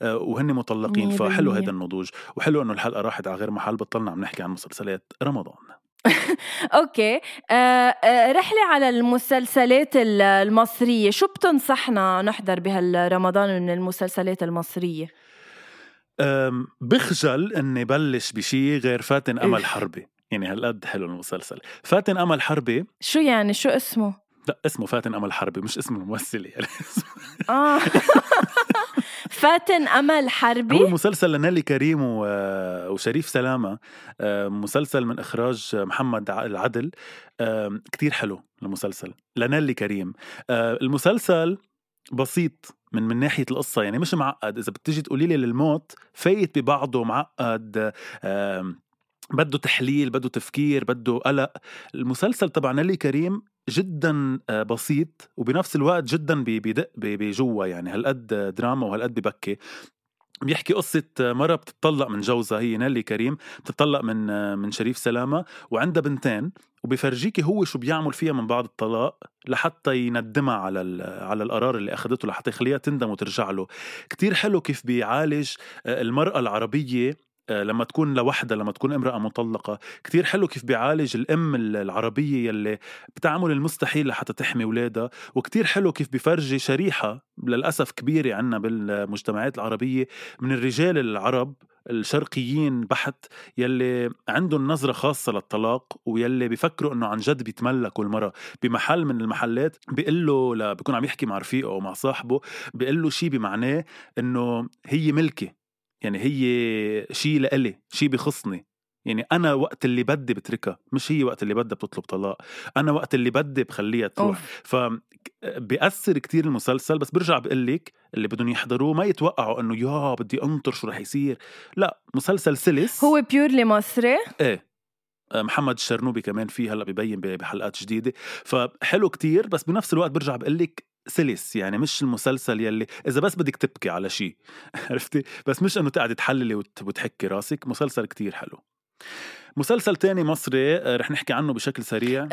آه، وهن مطلقين. فحلو هذا النضوج. وحلو إنه الحلقة راحت على غير محل بطلنا عم نحكي عن مسلسلات رمضان. [laughs] أوكي. آه آه رحلة على المسلسلات المصرية. شو بتنصحنا نحضر بهالرمضان من المسلسلات المصرية؟ بخجل إني بلش بشي غير فاتن أمل حربي. يعني هالقد حلو المسلسل. فاتن أمل حربي شو يعني؟ شو اسمه؟ لا اسمه فاتن أمل حربي مش اسمه الممثله يعني. [laughs] آه. [laughs] فاتن أمل حربي. هو مسلسل لنالي كريم وشريف سلامة. آه، مسلسل من إخراج محمد العدل. كتير حلو المسلسل. لنالي كريم. آه، المسلسل بسيط من من ناحية القصة يعني مش معقد. إذا بتجي تقولي لي للموت فايت ببعضه معقد. بده تحليل بده تفكير بده قلق. المسلسل تبع نيلي كريم جدا آه، بسيط وبنفس الوقت جدا بيدق بجوا يعني. هالقد دراما وهالقد ببكي. بيحكي قصة مرة بتطلق من جوزها هي نيلي كريم بتطلق من آه، من شريف سلامة وعندها بنتين وبفرجيكي هو شو بيعمل فيها من بعد الطلاق لحتى يندمها على على القرار اللي أخذته لحتى يخليها تندم وترجع له. كتير حلو كيف بيعالج آه، المرأة العربية لما تكون لوحدها لما تكون امرأة مطلقة. كتير حلو كيف بيعالج الأم العربية يلي بتعمل المستحيل لحتى تحمي ولادها وكتير حلو كيف بفرجي شريحة للأسف كبيرة عنا بالمجتمعات العربية من الرجال العرب الشرقيين بحت يلي عندهم نظرة خاصة للطلاق ويلي بيفكروا إنه عن جد بيتملكوا المرأة. بمحل من المحلات بيقول له. بيكون عم يحكي مع رفيقه أو مع صاحبه بيقول له شيء بمعناه إنه هي ملكي يعني هي شيء لإلي شيء بخصني. يعني أنا وقت اللي بدي بتركها مش هي وقت اللي بدها بتطلب طلاق أنا وقت اللي بدي بخليها تروح. ف بيأثر كتير المسلسل بس برجع بقول لك اللي بدهم يحضروه ما يتوقعوا إنه يا بدي أنطر شو رح يصير. لا مسلسل سلس. هو بيورلي مصري؟ إيه. آه، محمد الشرنوبي كمان فيه هلأ ببين بحلقات جديدة. فحلو كتير بس بنفس الوقت برجع بقول لك سلس يعني مش المسلسل يلي إذا بس بدك تبكي على شيء [laughs] عرفتي؟ بس مش إنه تقعدي تحللي وتحكي راسك مسلسل كتير حلو. مسلسل تاني مصري آه، رح نحكي عنه بشكل سريع.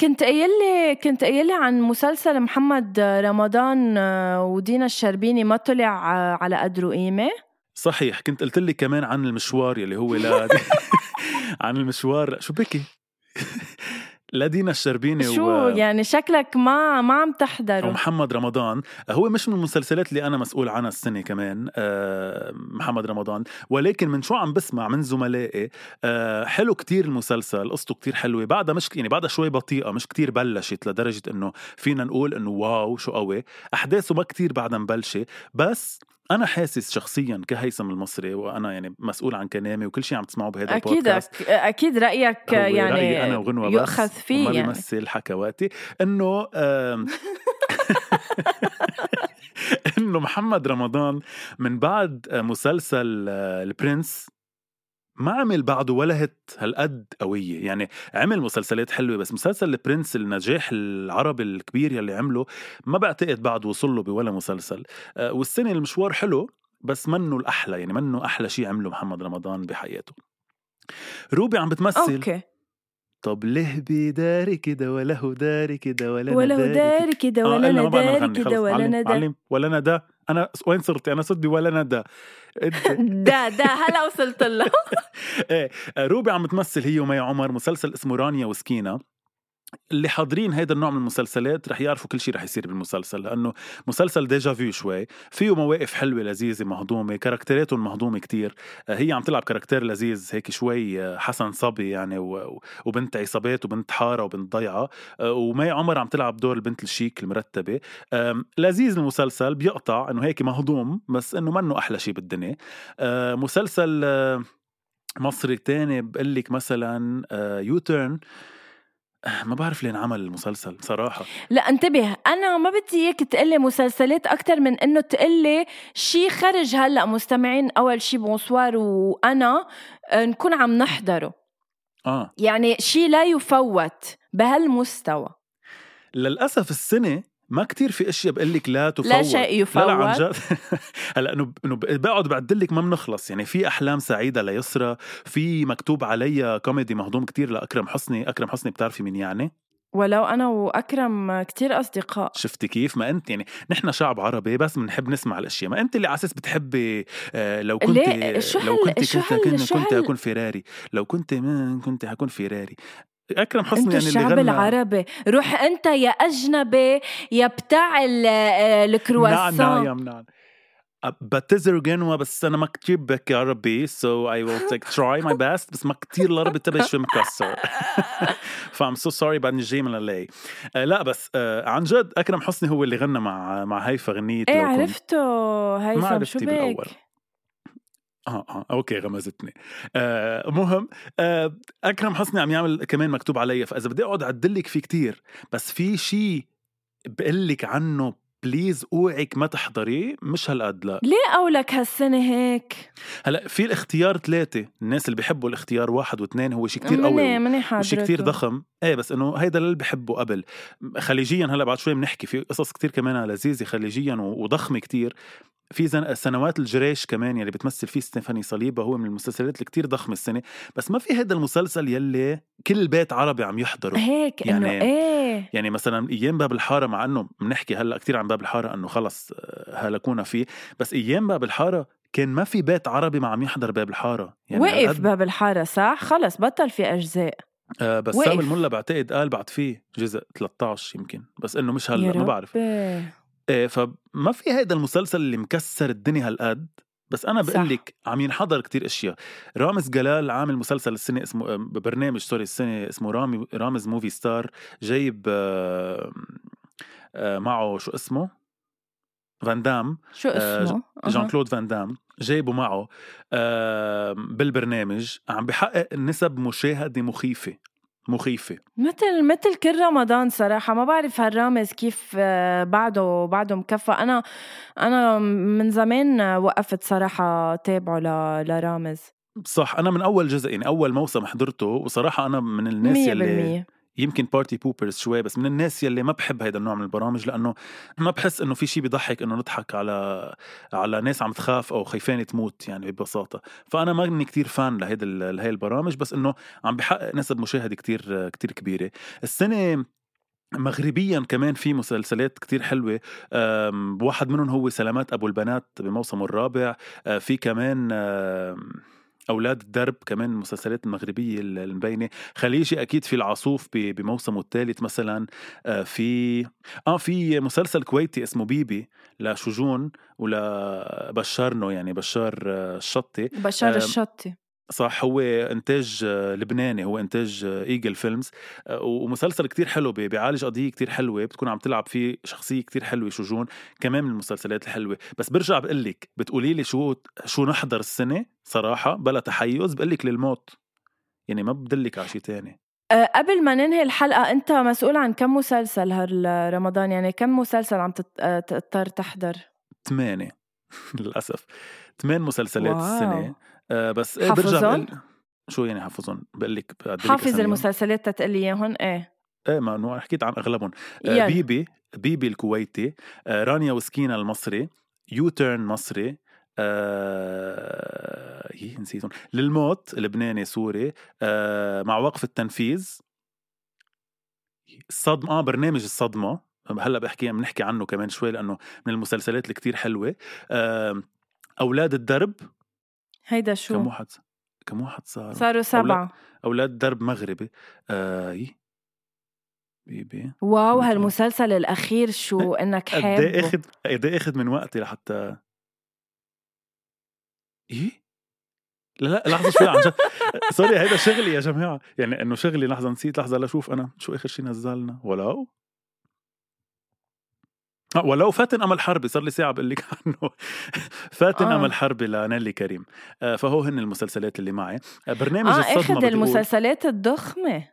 كنت قايل لي كنت قايل لي عن مسلسل محمد رمضان آه، ودينا الشربيني ما طلع على قدره قيمة. صحيح كنت قلت لك كمان عن المشوار يلي هو لا [laughs] عن المشوار. شو بكي؟ [laughs] لدينا الشربيني شو و... يعني شكلك ما ما عم تحضره ومحمد رمضان. هو مش من المسلسلات اللي أنا مسؤول عنها السنة كمان آه، محمد رمضان. ولكن من شو عم بسمع من زملائي آه، حلو كتير المسلسل قصته كتير حلوة. بعدها مش يعني بعدها شوي بطيئة مش كتير بلشت لدرجة إنه فينا نقول إنه واو شو قوي. أحداثه ما كتير بعدها مبلشة بس أنا حاسس شخصيا كهيثم المصري وأنا يعني مسؤول عن كلامي وكل شيء عم تسمعوه بهذا أكيد البودكاست أكيد أكيد رأيك [laughs] يعني رأيي أنا وغنوة يؤخذ فيه ما يعني. بيمثل حكواتي إنه [laughs] إنه محمد رمضان من بعد مسلسل آه، البرنس ما عمل بعده ولا هت هالقد قوية. يعني عمل مسلسلات حلوة بس مسلسل البرنس النجاح العربي الكبير يلي عمله ما بعتقد بعد وصل له بولا مسلسل. آه، والسنة المشوار حلو بس منه الأحلى يعني منه أحلى شيء عمله محمد رمضان بحياته. روبي عم بتمثل okay. طب ليه بيداري كده ولا هو داري كده ولا ولا داري كده؟ ولا أنا داري كده ولا أنا داري ولا ده. أنا وين صرت أنا صرت ولا ده. [laughs] ده ده هلا وصلت له. [laughs] إيه روبي عم تمثل هي ومي عمر مسلسل اسمه رانيا وسكينة. اللي حاضرين هيدا النوع من المسلسلات رح يعرفوا كل شيء رح يصير بالمسلسل لأنه مسلسل déjà vu شوي. فيه مواقف حلوة لذيذة مهضومة كاركتراتهم مهضومة كتير. آه، هي عم تلعب caractère لذيذ هيك شوي آه، حسن صبي يعني وبنت عصابات وبنت حارة وبنت ضيعة. آه، ومي عمر عم تلعب دور البنت الشيك المرتبة. لذيذ المسلسل بيقطع إنه هيك مهضوم بس إنه منه أحلى شيء بالدنيا. مسلسل مصري تاني بقول لك مثلا U-Turn ما بعرف لين عمل المسلسل صراحة. لا انتبه أنا ما بدي إياك تقلي مسلسلات أكتر من إنه تقلي شي خرج هلأ مستمعين أول شي bonsoir وأنا آه، نكون عم نحضره. آه. يعني شي لا يفوت بهالمستوى. للأسف السنة ما كتير في أشياء بقول لك لا تفوت لا شيء يفوت لا لا عن جد. [laughs] هلأ إنه إنه بقعد بعدل لك ما بنخلص. يعني في أحلام سعيدة ليسرى في مكتوب عليها كوميدي مهضوم كتير لأكرم حسني. أكرم حسني بتعرفي مين يعني؟ ولو أنا وأكرم كتير أصدقاء. شفتي كيف؟ ما أنت يعني نحن شعب عربي بس بنحب نسمع الأشياء. ما أنت اللي على أساس بتحبي آه لو كنت لو كنت كنت كنت, كنت اكون فيراري. لو كنت كنت حكون فيراري. أكرم حسني يعني الشعب اللي غنى. العربي. روح أنت يا أجنبي يا بتاع الكرواسون. نعم نعم نعم. بعتذر غنوة بس أنا ما كتير بحكي عربي so I will take try my best بس ما كتير العربي تبعي شوي مكسر. [laughs] ف I'm so sorry بعدني جاي من اللي آه لا بس uh, عن جد أكرم حسني هو اللي غنى مع مع هيفا غنية إيه عرفته. هيثم شو بيك بالأول. آه آه okay غمزتني. آه مهم. آه أكرم حسني عم يعمل كمان مكتوب علي فإذا بدي أقعد أعدلك فيه كتير بس في شيء بقول لك عنه بليز اوعك ما تحضريه مش هالقد لا. ليه قولك هالسنة هيك؟ هلا في الاختيار ثلاثة الناس اللي بيحبوا الاختيار واحد واثنين هو شيء كتير قوي مني وشيء كتير ضخم. إيه بس إنه هيدا اللي بحبه قبل. خليجيا هلا بعد شوي بنحكي في قصص كتير كمان لذيذة خليجيا وضخمة كتير. في سنوات الجريش كمان يلي بتمثل فيه ستيفاني صليبة هو من المسلسلات اللي كتير ضخمة السنة. بس ما في هذا المسلسل يلي كل بيت عربي عم يحضره. هيك يعني انه إيه. يعني مثلا أيام باب الحارة مع إنه بنحكي هلا كتير عن باب الحارة إنه خلص آه، هلكونا فيه. بس أيام باب الحارة كان ما في بيت عربي ما عم يحضر باب الحارة يعني وقف باب الحارة صح؟ خلص بطل في أجزاء. آه بس سام الملا بعتقد قال بعد فيه جزء 13 يمكن. بس إنه مش هلا ما بعرف. إيه فما في هيدا المسلسل اللي مكسر الدنيا هالقد. بس أنا بقول لك عم ينحضر كتير أشياء. رامز جلال عامل مسلسل السنة اسمه برنامج sorry السنة اسمه رامي رامز movie star جايب آه، آه، معه شو اسمه؟ فان دام. شو آه، اسمه؟ جان كلود فان دام. جايبه معه بالبرنامج. عم بحقق نسب مشاهدة مخيفة. مخيفة. مثل مثل كل رمضان صراحة. ما بعرف هالرامز كيف آه، بعده بعده مكفي. أنا أنا من زمان وقفت صراحة تابعه لرامز. صح. أنا من أول جزء يعني أول موسم حضرته. وصراحة أنا من الناس يلي يمكن party poopers شوي بس من الناس يلي ما بحب هيدا النوع من البرامج لأنه ما بحس إنه في شيء بيضحك إنه نضحك على على ناس عم تخاف أو خايفين تموت يعني ببساطة. فأنا ما إني كثير fan لهيدا لهي البرامج بس إنه عم بحقق نسب مشاهدة كتير كتير كبيرة. السنة مغربيا كمان في مسلسلات كتير حلوة. واحد منهم هو سلامات أبو البنات بموسمه الرابع. آه، في كمان أولاد الدرب كمان المسلسلات المغربيه المبينة. خليجي أكيد في العاصوف بموسمه الثالث مثلا. آه، في آه في مسلسل كويتي اسمه بيبي لشجون ولبشار يعني بشار آه، الشطي. بشار الشطي. صح هو إنتاج آه، لبناني هو إنتاج Eagle آه، Films آه، ومسلسل كتير حلو بيعالج قضية كتير حلوة بتكون عم تلعب فيه شخصية كتير حلوة شجون كمان من المسلسلات الحلوة. بس برجع بقول لك بتقولي لي شو شو نحضر السنة؟ صراحة بلا تحيز بقول لك للموت. يعني ما بدلك على شيء تاني. قبل ما ننهي الحلقة أنت مسؤول عن كم مسلسل هالرمضان؟ يعني كم مسلسل عم تضطر تحضر؟ ثمانية [laughs] للأسف. ثمان مسلسلات واو. السنة آه بس إيه برجع شو يعني حافظهم بقول لك حافظ المسلسلات تتقلي لي اياهم إيه. إيه ما انه حكيت عن أغلبهم. آه بيبي بيبي الكويتي آه رانيا وسكينة المصري U-Turn مصري آه إيه، نسيتهم. للموت لبناني سوري آه مع وقف التنفيذ. الصدمة آه برنامج الصدمة. هلأ بحكي بنحكي عنه كمان شوي لأنه من المسلسلات اللي كتير حلوة. آه أولاد الدرب. هيدا شو؟ كم واحد كم واحد صار؟ صاروا سبعة. أولاد, درب مغربي. آه بيبي wow هالمسلسل الأخير شو؟ [laughs] إنك حابه. قد اخذ قد أخذ من وقتي لحتى إيه؟ لا لا لحظة شوي عن جد. [laughs] sorry هيدا شغلي يا جماعة. يعني إنه شغلي لحظة نسيت لحظة لاشوف أنا شو آخر شيء نزلنا. ولو ولو فاتن امل حربي صار لي ساعة بقول لك [laughs] عنه. فاتن آه. امل حربي لنيلي كريم. آه، فهو هن المسلسلات اللي معي. آه، برنامج آه الصدمة اخذ المسلسلات الضخمة.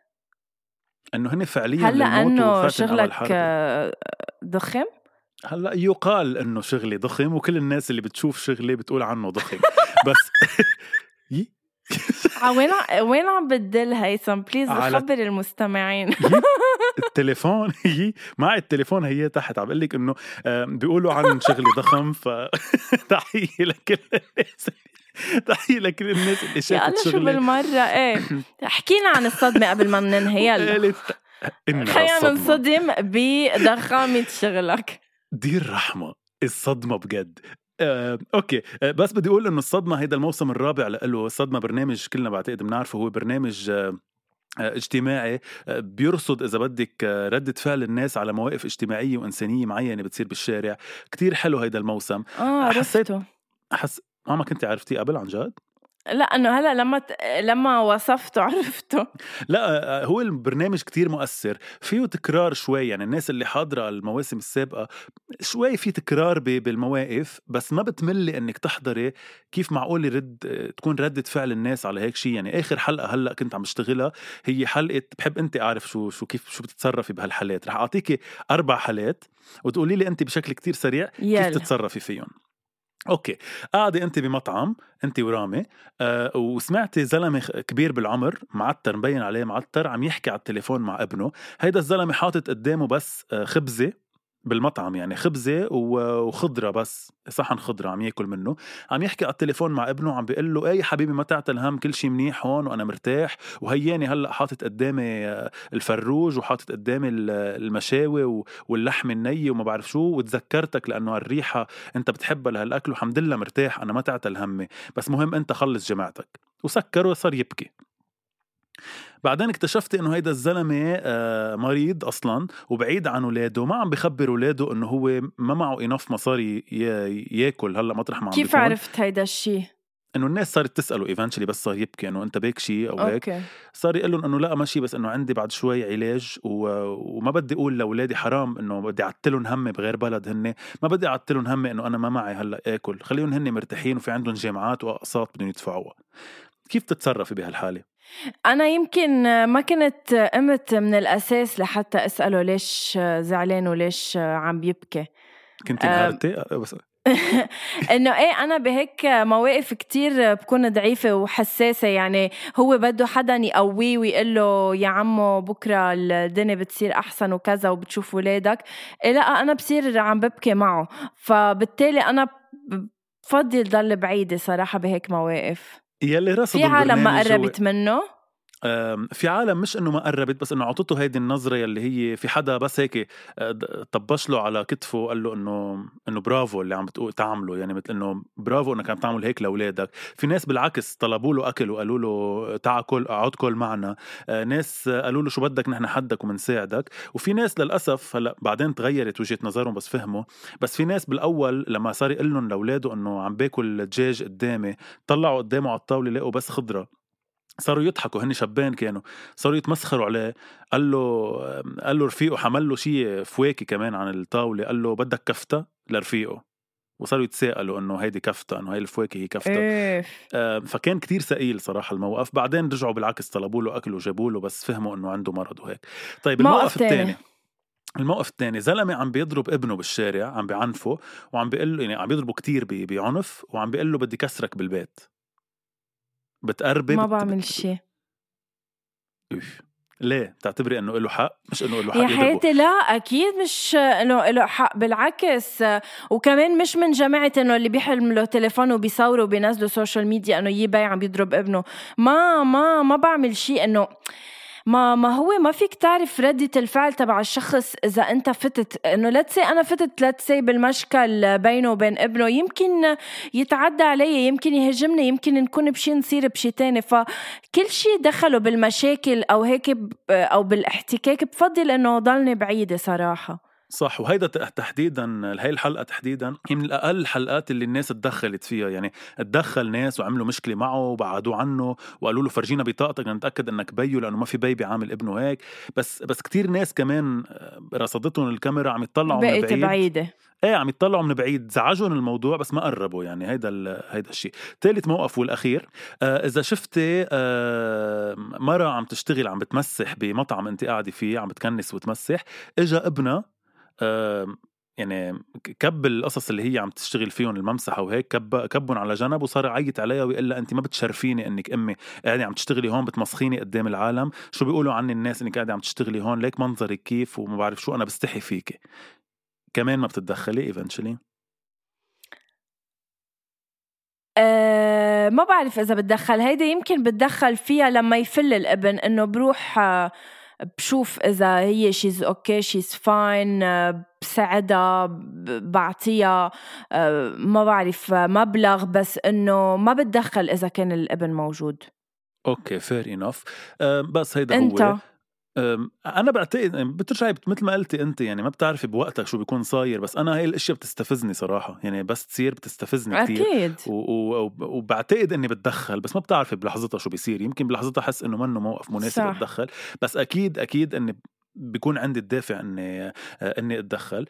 إنه هن فعليا هلأ إنه شغلك ضخم؟ هلأ يقال إنه شغلي ضخم وكل الناس اللي بتشوف شغلي بتقول عنه ضخم. [laughs] بس [laughs] وين وين عم بتدل هيثم؟ بليز خبر المستمعين. [laughs] التليفون [laughs] هي مع التليفون هي تحت. عم بقول لك إنه بيقولوا عن شغلي ضخم فتحيه [laughs] لكل الناس تحية لكل الناس اللي شافت شغلي شو بالمرة؟ إيه. احكينا عن الصدمة قبل ما ننهي يلا خلينا ننصدم بضخامة شغلك. دير رحمة الصدمة بجد. آه، أوكي. آه، بس بدي أقول إنه الصدمة هيدا الموسم الرابع له الصدمه برنامج كلنا بعتقد بنعرفه هو برنامج آه اجتماعي آه، بيرصد إذا بدك ردة فعل الناس على مواقف اجتماعية وإنسانية معينة بتصير بالشارع. كتير حلو هيدا الموسم. آه حسيت حس ما كنت عرفتيه قبل عن جد. لا إنه هلأ لما ت... لما وصفته [laughs] عرفته. لا هو البرنامج كتير مؤثر. فيه تكرار شوي يعني الناس اللي حاضرة المواسم السابقة شوي في تكرار بالمواقف بس ما بتملي إنك تحضري كيف معقول يرد تكون ردة فعل الناس على هيك شيء يعني آخر حلقة هلأ كنت عم اشتغلها هي حلقة بحب أنت أعرف شو شو كيف شو بتتصرفي بهالحالات. رح أعطيكي أربع حالات وتقولي لي أنت بشكل كتير سريع يلا. كيف تتصرفي فيهم. أوكي. قاعدة انت بمطعم انت ورامي آه وسمعتي زلمة كبير بالعمر معتر مبين عليه معتر عم يحكي على التليفون مع ابنه. هيدا الزلمة حاطط قدامه بس آه خبزة بالمطعم يعني خبزة وخضرة بس صحن خضرة عم ياكل منه. عم يحكي على التليفون مع ابنه عم بيقول له اي حبيبي ما تعتل هم كل شيء منيح هون وأنا مرتاح. وهياني هلأ حاطط قدامي آه، الفروج وحاطط قدامي المشاوي واللحم الني وما بعرف شو. وتذكرتك لأنه الريحة أنت بتحبها لهالأكل وحمد لله مرتاح أنا ما تعتل همي بس مهم أنت خلص جماعتك. وسكر وصار يبكي. بعدين اكتشفت إنه هيدا الزلمة آه، مريض أصلا وبعيد عن أولاده ما عم بخبر أولاده إنه هو ما معه انف مصاري ياكل هلأ مطرح ما عم كيف عرفت هيدا الشيء إنه الناس صارت تسأله ايفنشلي بس صار يبكي إنه أنت بيك شيء أو هيك. صار يقول لهم إنه لأ ماشي بس إنه عندي بعد شوي علاج و... وما بدي أقول لأولادي حرام إنه بدي اعتلهم همي بغير بلد هن ما بدي اعتلهم همي إنه أنا ما معي هلأ آكل. خليهم هن مرتاحين وفي عندهم جامعات وأقساط بدهم يدفعوها. كيف تتصرفي بهالحالة؟ أنا يمكن ما كنت قمت من الأساس لحتى أسأله ليش زعلان وليش عم بيبكي كنت نهارتي بس [laughs] إنه إيه أنا بهيك مواقف كتير بكون ضعيفة وحساسة. يعني هو بده حدا يقويه ويقول له يا عمو بكرة الدنيا بتصير أحسن وكذا وبتشوف ولادك. إيه لا أنا بصير عم ببكي معه. فبالتالي أنا بفضل ضل بعيدة صراحة بهيك مواقف. يلي رصد في عالم ما قربت منه. في عالم مش إنه ما قربت بس إنه عطته هيدي النظرة يلي هي في حدا بس هيك آه، طبش له على كتفه وقال له إنه إنه برافو اللي عم بتقول تعمله يعني مثل إنه برافو إنك عم تعمل هيك لأولادك. في ناس بالعكس طلبوا له أكل وقالوا له تعا كل اقعد كل معنا. آه، ناس قالوا له شو بدك نحن حدك ومنساعدك وفي ناس للأسف هلأ بعدين تغيرت وجهة نظرهم بس فهموا. بس في ناس بالأول لما صار يقول لهم لأولاده إنه عم باكل دجاج قدامي طلعوا قدامه على الطاولة لقوا بس خضرة. صاروا يضحكوا هن شبان كانوا. صاروا يتمسخروا عليه قال له قال له رفيقه حمل له شيء فواكه كمان عن الطاولة قال له بدك كفتة لرفيقه. وصاروا يتساءلوا إنه هيدي كفتة إنه هاي الفواكه هي كفتة. إيه. آه فكان كتير ثقيل صراحة الموقف. بعدين رجعوا بالعكس طلبوا له أكل وجابوا له بس فهموا إنه عنده مرض وهيك. طيب الموقف الثاني الموقف الثاني زلمة عم بيضرب ابنه بالشارع عم بعنفه وعم بيقول له يعني عم بيضربه كتير بعنف وعم بيقول له بدي كسرك بالبيت. بتقربي ما بعمل شيء ليه؟ بتعتبري إنه له حق؟ مش إنه له حق يا حياتي لا أكيد مش إنه له حق بالعكس. وكمان مش من جماعة إنه اللي بيحمل له تليفون وبيصوروا وبينزلوا social media إنه بي عم بيضرب ابنه. ما ما ما بعمل شيء إنه ما ما هو ما فيك تعرف ردة الفعل تبع الشخص إذا أنت فتت. إنه let's say أنا فتت let's say بالمشكل بينه وبين ابنه. يمكن يتعدى علي يمكن يهاجمني يمكن نكون بشي نصير بشي تاني. فكل شي دخله بالمشاكل أو هيك أو بالاحتكاك بفضل إنه ضلني بعيدة صراحة. صح وهيدا تحديدا هاي الحلقة تحديدا هي من أقل الحلقات اللي الناس تدخلت فيها. يعني تدخل ناس وعملوا مشكلة معه وبعدوه عنه وقالوا له فرجينا بطاقتك لنتاكد إنك بيو لأنه ما في بي بيعامل ابنه هيك. بس بس كتير ناس كمان رصدتهم الكاميرا عم يطلعوا من بعيد. بعيدة. إيه عم يطلعوا من بعيد. زعجهم الموضوع بس ما قربوا يعني. هيدا هيدا الشيء ثالث موقف والأخير آه إذا شفتي آه مرة عم تشتغل عم بتمسح بمطعم انت قاعدة فيه عم بتكنس وتمسح إجا ابنها يعني كب القصص اللي هي عم تشتغل فيهم الممسحة وهيك كب كبهم على جنب وصار يعيط عليها ويقول لها انت ما بتشرفيني إنك أمي قاعدة عم تشتغلي هون بتمسخيني قدام العالم شو بيقولوا عني الناس إنك قاعدة عم تشتغلي هون؟ ليك منظرك كيف؟ وما بعرف شو أنا بستحي فيكي. كمان ما بتتدخلي eventually أه ما بعرف إذا بتدخل. هيدا يمكن بتدخل فيها لما يفل الابن إنه بروح أه بشوف إذا هي she's okay she's fine بساعدها بعطيها آه، ما بعرف مبلغ بس إنه ما بتدخل إذا كان الابن موجود. okay fair enough بس هيدا أنت؟ هو أنا بعتقد بترجعي مثل ما قلتي انت يعني ما بتعرفي بوقتك شو بيكون صاير بس أنا هاي الأشياء بتستفزني صراحة يعني بس تصير بتستفزني كثير أكيد. وبعتقد إني بتدخل بس ما بتعرفي بلحظتها شو بيصير يمكن بلحظتها احس إنه منه موقف مناسب أتدخل بس أكيد أكيد إني بيكون عندي الدافع إني آه، إني أتدخل.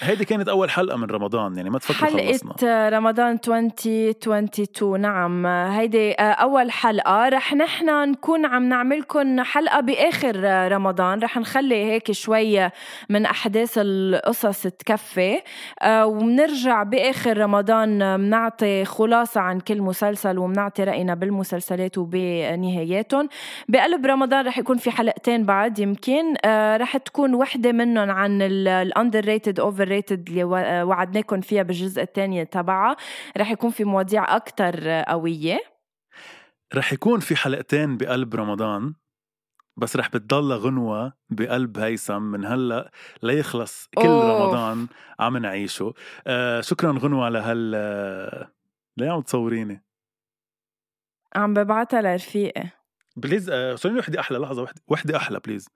هيدي كانت أول حلقة من رمضان يعني ما تفكروا حلقة خلصنا. رمضان 2022 نعم. هيدي آه، أول حلقة. رح نحن نكون عم نعملكم حلقة بآخر رمضان. رح نخلي هيك شوي من أحداث القصص تكفي. آه، وبنرجع بآخر رمضان بنعطي خلاصة عن كل مسلسل وبنعطي رأينا بالمسلسلات وبنهاياتهم بقلب رمضان رح يكون في حلقتين بعد يمكن. آه، رح تكون وحدة منهم عن ال underrated overrated اللي آه، وعدناكم فيها بالجزء الثاني تبعها. رح يكون في مواضيع أكتر قوية. رح يكون في حلقتين بقلب رمضان بس رح بتضل غنوة بقلب هيثم من هلأ ليخلص كل أوه. رمضان عم نعيشه. آه شكرا غنوة على هال ليه عم تصوريني؟ عم ببعتها لرفيقي. please آه خليني وحدة أحلى؟ لحظة وحدة وحدة أحلى please.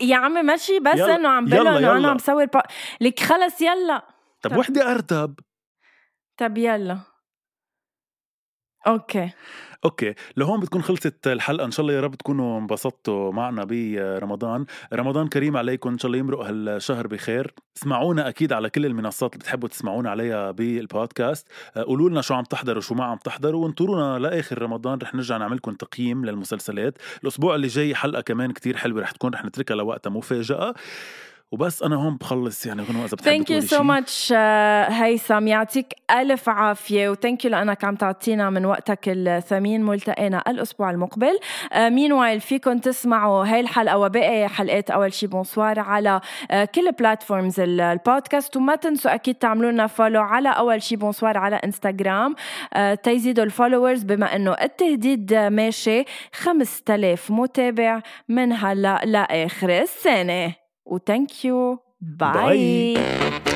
يا عمي ماشي بس إنه عم بقول إنه أنا عم صور با... لك خلص يلا. طب, طب وحدة ارتب طب يلا. okay. okay. لهون بتكون خلصت الحلقة إن شاء الله يا رب تكونوا انبسطتوا معنا برمضان. رمضان كريم عليكم. إن شاء الله يمرق هالشهر بخير. اسمعونا أكيد على كل المنصات اللي بتحبوا تسمعونا عليها بالبودكاست. قولوا لنا شو عم تحضروا شو ما عم تحضروا وانطرونا لآخر رمضان رح نرجع نعمل لكم تقييم للمسلسلات. الأسبوع اللي جاي حلقة كمان كتير حلوة رح تكون رح نتركها لوقتها مفاجأة. وبس أنا هون بخلص يعني غنوة اذا بتحب thank you so much هيثم. يعطيك ألف عافية و thank you لأنك عم تعطينا من وقتك الثمين ملتقينا الأسبوع المقبل. mean uh, while فيكم تسمعوا هاي الحلقة وباقي حلقات أول شي. بونسوار على uh, كل platforms البودكاست وما تنسوا أكيد تعملوا لنا follow على أول شي. بونسوار على انستغرام uh, تيزيدوا ال followers بما إنه التهديد ماشي. 5000 متابع من هلا لآخر السنة. وثانك يو باي, باي.